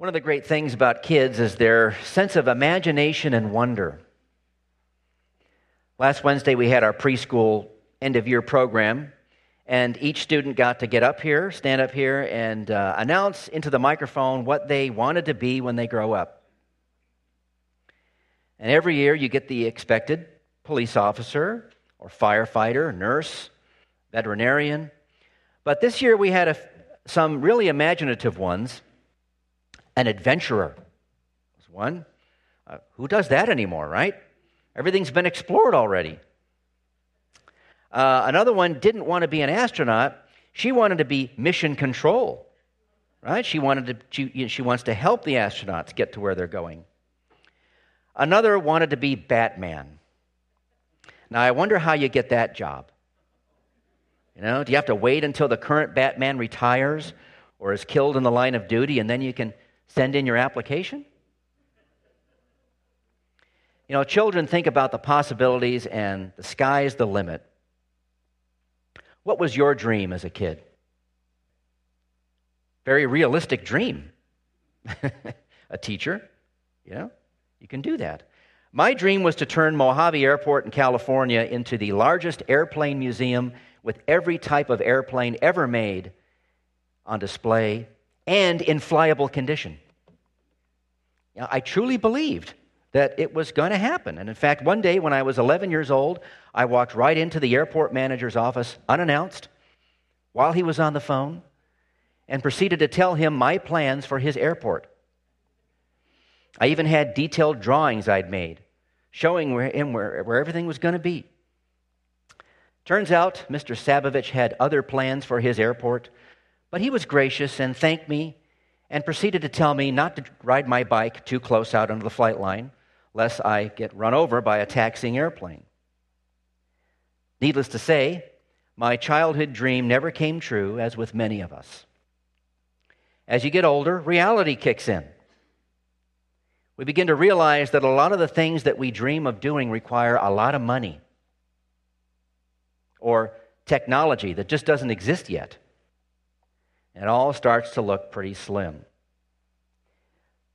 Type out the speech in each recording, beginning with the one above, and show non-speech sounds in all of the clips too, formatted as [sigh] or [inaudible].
One of the great things about kids is their sense of imagination and wonder. Last Wednesday, we had our preschool end of year program, and each student got to get up here, stand up here, and uh, announce into the microphone what they wanted to be when they grow up. And every year, you get the expected police officer, or firefighter, nurse, veterinarian. But this year, we had a, some really imaginative ones. An adventurer was one. Uh, who does that anymore, right? Everything's been explored already. Uh, another one didn't want to be an astronaut. She wanted to be mission control, right? She wanted to. She, she wants to help the astronauts get to where they're going. Another wanted to be Batman. Now I wonder how you get that job. You know, do you have to wait until the current Batman retires or is killed in the line of duty, and then you can send in your application? You know, children think about the possibilities, and the sky is the limit. What was your dream as a kid? Very realistic dream. [laughs] a teacher, you know, you can do that. My dream was to turn Mojave Airport in California into the largest airplane museum with every type of airplane ever made on display and in flyable condition. Know, I truly believed that it was going to happen. And in fact, one day when I was 11 years old, I walked right into the airport manager's office unannounced while he was on the phone and proceeded to tell him my plans for his airport. I even had detailed drawings I'd made showing where, where, where everything was going to be. Turns out Mr. Sabovich had other plans for his airport, but he was gracious and thanked me and proceeded to tell me not to ride my bike too close out onto the flight line lest I get run over by a taxiing airplane. Needless to say, my childhood dream never came true, as with many of us. As you get older, reality kicks in. We begin to realize that a lot of the things that we dream of doing require a lot of money or technology that just doesn't exist yet. It all starts to look pretty slim.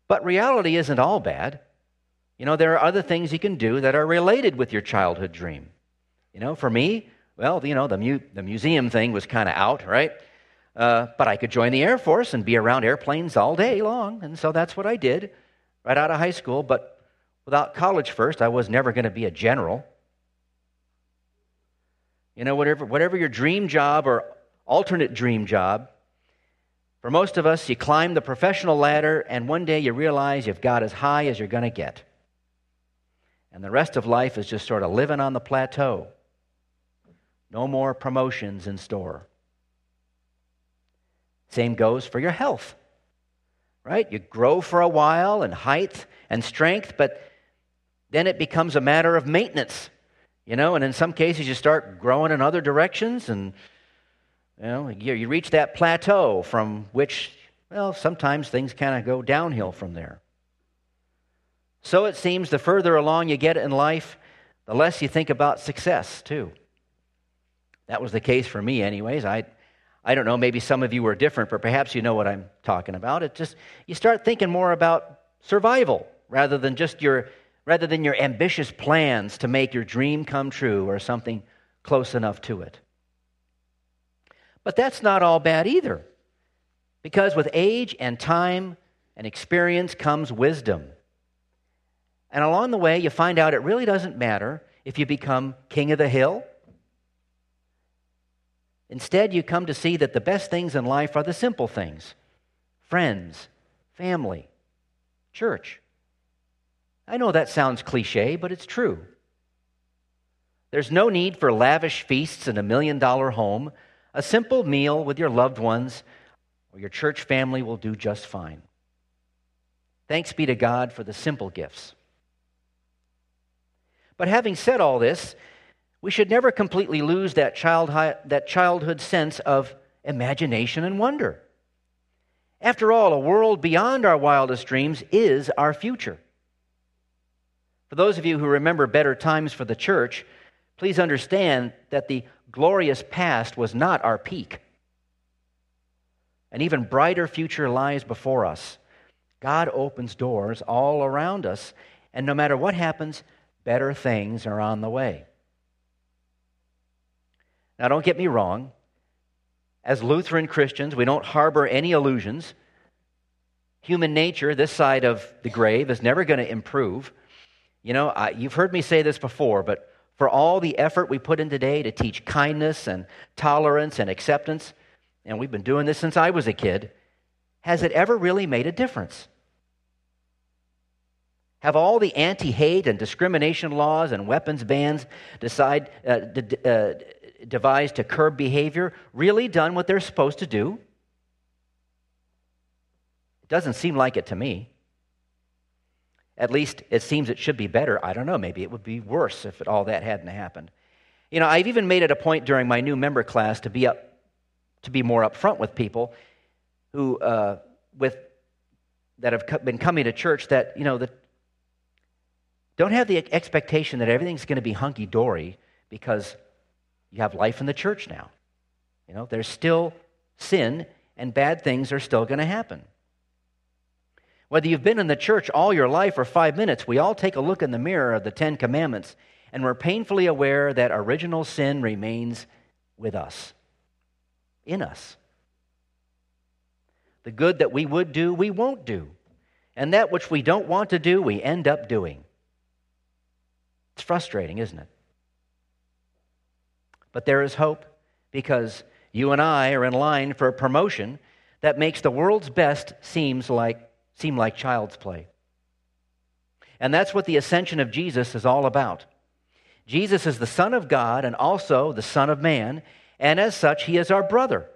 But reality isn't all bad. You know, there are other things you can do that are related with your childhood dream. You know, for me, well, you know, the, mu- the museum thing was kind of out, right? Uh, but I could join the Air Force and be around airplanes all day long. And so that's what I did right out of high school. But without college first, I was never going to be a general. You know, whatever, whatever your dream job or alternate dream job, for most of us, you climb the professional ladder and one day you realize you've got as high as you're going to get. And the rest of life is just sort of living on the plateau. No more promotions in store. Same goes for your health, right? You grow for a while in height and strength, but then it becomes a matter of maintenance, you know, and in some cases you start growing in other directions and, you know, you reach that plateau from which, well, sometimes things kind of go downhill from there. So it seems the further along you get in life, the less you think about success, too. That was the case for me, anyways. I, I don't know, maybe some of you were different, but perhaps you know what I'm talking about. It just, you start thinking more about survival rather than just your, rather than your ambitious plans to make your dream come true or something close enough to it. But that's not all bad either. Because with age and time and experience comes wisdom. And along the way, you find out it really doesn't matter if you become king of the hill. Instead, you come to see that the best things in life are the simple things friends, family, church. I know that sounds cliche, but it's true. There's no need for lavish feasts and a million dollar home. A simple meal with your loved ones or your church family will do just fine. Thanks be to God for the simple gifts. But having said all this, we should never completely lose that, child, that childhood sense of imagination and wonder. After all, a world beyond our wildest dreams is our future. For those of you who remember better times for the church, please understand that the glorious past was not our peak. An even brighter future lies before us. God opens doors all around us, and no matter what happens, better things are on the way. Now, don't get me wrong. As Lutheran Christians, we don't harbor any illusions. Human nature, this side of the grave, is never going to improve. You know, I, you've heard me say this before, but for all the effort we put in today to teach kindness and tolerance and acceptance, and we've been doing this since I was a kid, has it ever really made a difference? Have all the anti hate and discrimination laws and weapons bans decide, uh, d- uh, devised to curb behavior really done what they're supposed to do? It doesn't seem like it to me. At least it seems it should be better. I don't know. Maybe it would be worse if all that hadn't happened. You know, I've even made it a point during my new member class to be up, to be more upfront with people who, uh, with that have been coming to church that you know that don't have the expectation that everything's going to be hunky dory because you have life in the church now. You know, there's still sin and bad things are still going to happen. Whether you've been in the church all your life or five minutes, we all take a look in the mirror of the Ten Commandments and we're painfully aware that original sin remains with us, in us. The good that we would do, we won't do. And that which we don't want to do, we end up doing. It's frustrating, isn't it? But there is hope because you and I are in line for a promotion that makes the world's best seems like, seem like child's play. And that's what the ascension of Jesus is all about. Jesus is the Son of God and also the Son of Man, and as such, he is our brother.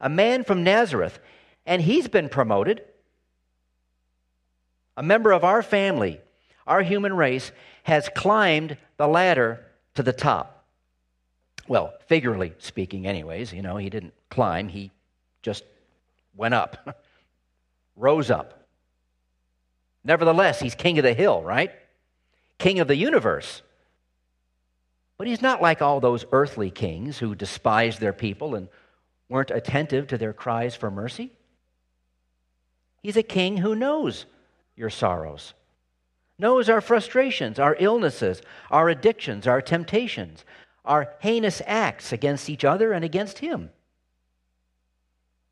A man from Nazareth, and he's been promoted. A member of our family, our human race, has climbed the ladder to the top. Well, figuratively speaking, anyways, you know, he didn't climb, he just went up, [laughs] rose up. Nevertheless, he's king of the hill, right? King of the universe. But he's not like all those earthly kings who despised their people and weren't attentive to their cries for mercy. He's a king who knows your sorrows knows our frustrations, our illnesses, our addictions, our temptations, our heinous acts against each other and against Him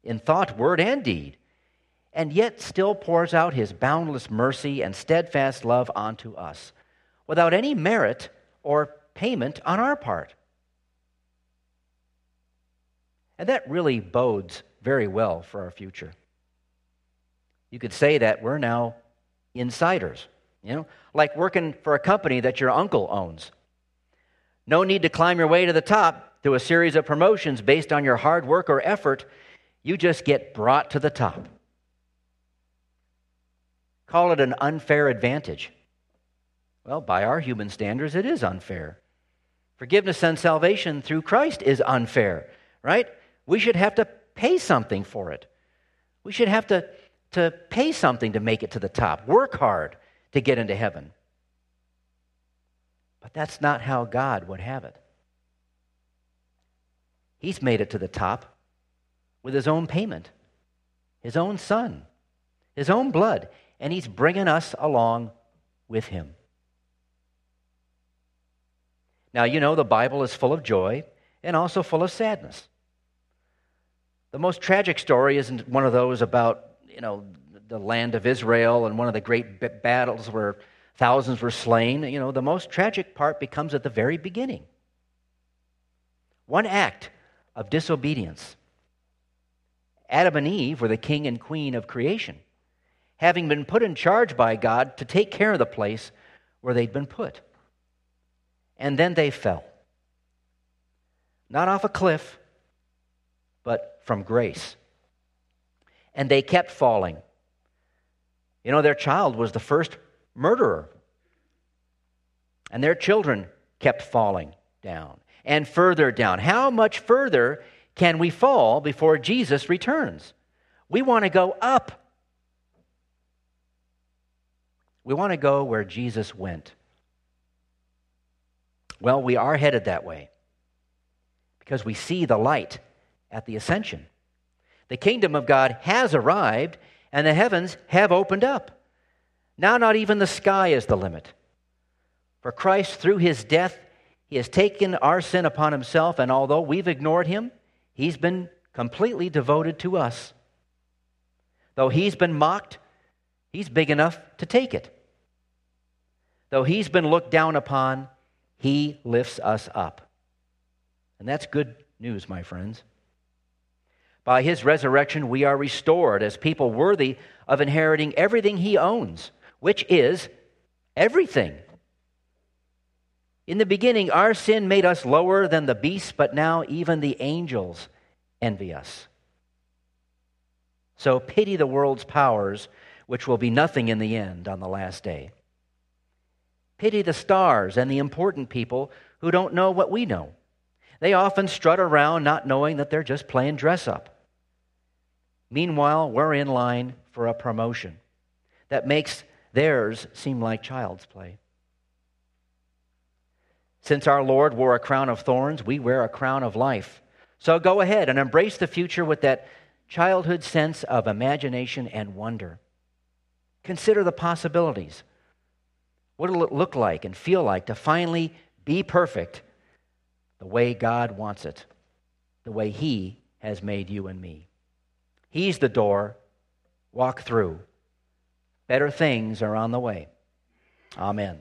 in thought, word, and deed, and yet still pours out His boundless mercy and steadfast love onto us without any merit or payment on our part. And that really bodes very well for our future. You could say that we're now insiders. You know, like working for a company that your uncle owns. No need to climb your way to the top through a series of promotions based on your hard work or effort. You just get brought to the top. Call it an unfair advantage. Well, by our human standards, it is unfair. Forgiveness and salvation through Christ is unfair, right? We should have to pay something for it. We should have to, to pay something to make it to the top. Work hard to get into heaven. But that's not how God would have it. He's made it to the top with his own payment, his own son, his own blood, and he's bringing us along with him. Now, you know, the Bible is full of joy and also full of sadness. The most tragic story isn't one of those about, you know, the land of Israel and one of the great battles where thousands were slain, you know, the most tragic part becomes at the very beginning. One act of disobedience. Adam and Eve were the king and queen of creation, having been put in charge by God to take care of the place where they'd been put. And then they fell. Not off a cliff, but from grace. And they kept falling you know, their child was the first murderer. And their children kept falling down and further down. How much further can we fall before Jesus returns? We want to go up. We want to go where Jesus went. Well, we are headed that way because we see the light at the ascension. The kingdom of God has arrived, and the heavens have opened up. Now, not even the sky is the limit. For Christ, through his death, he has taken our sin upon himself, and although we've ignored him, he's been completely devoted to us. Though he's been mocked, he's big enough to take it. Though he's been looked down upon, he lifts us up. And that's good news, my friends. By his resurrection, we are restored as people worthy of inheriting everything he owns, which is everything. In the beginning, our sin made us lower than the beasts, but now even the angels envy us. So pity the world's powers, which will be nothing in the end on the last day. Pity the stars and the important people who don't know what we know. They often strut around not knowing that they're just playing dress up. Meanwhile, we're in line for a promotion that makes theirs seem like child's play. Since our Lord wore a crown of thorns, we wear a crown of life. So go ahead and embrace the future with that childhood sense of imagination and wonder. Consider the possibilities. What will it look like and feel like to finally be perfect the way God wants it, the way He has made you and me? He's the door. Walk through. Better things are on the way. Amen.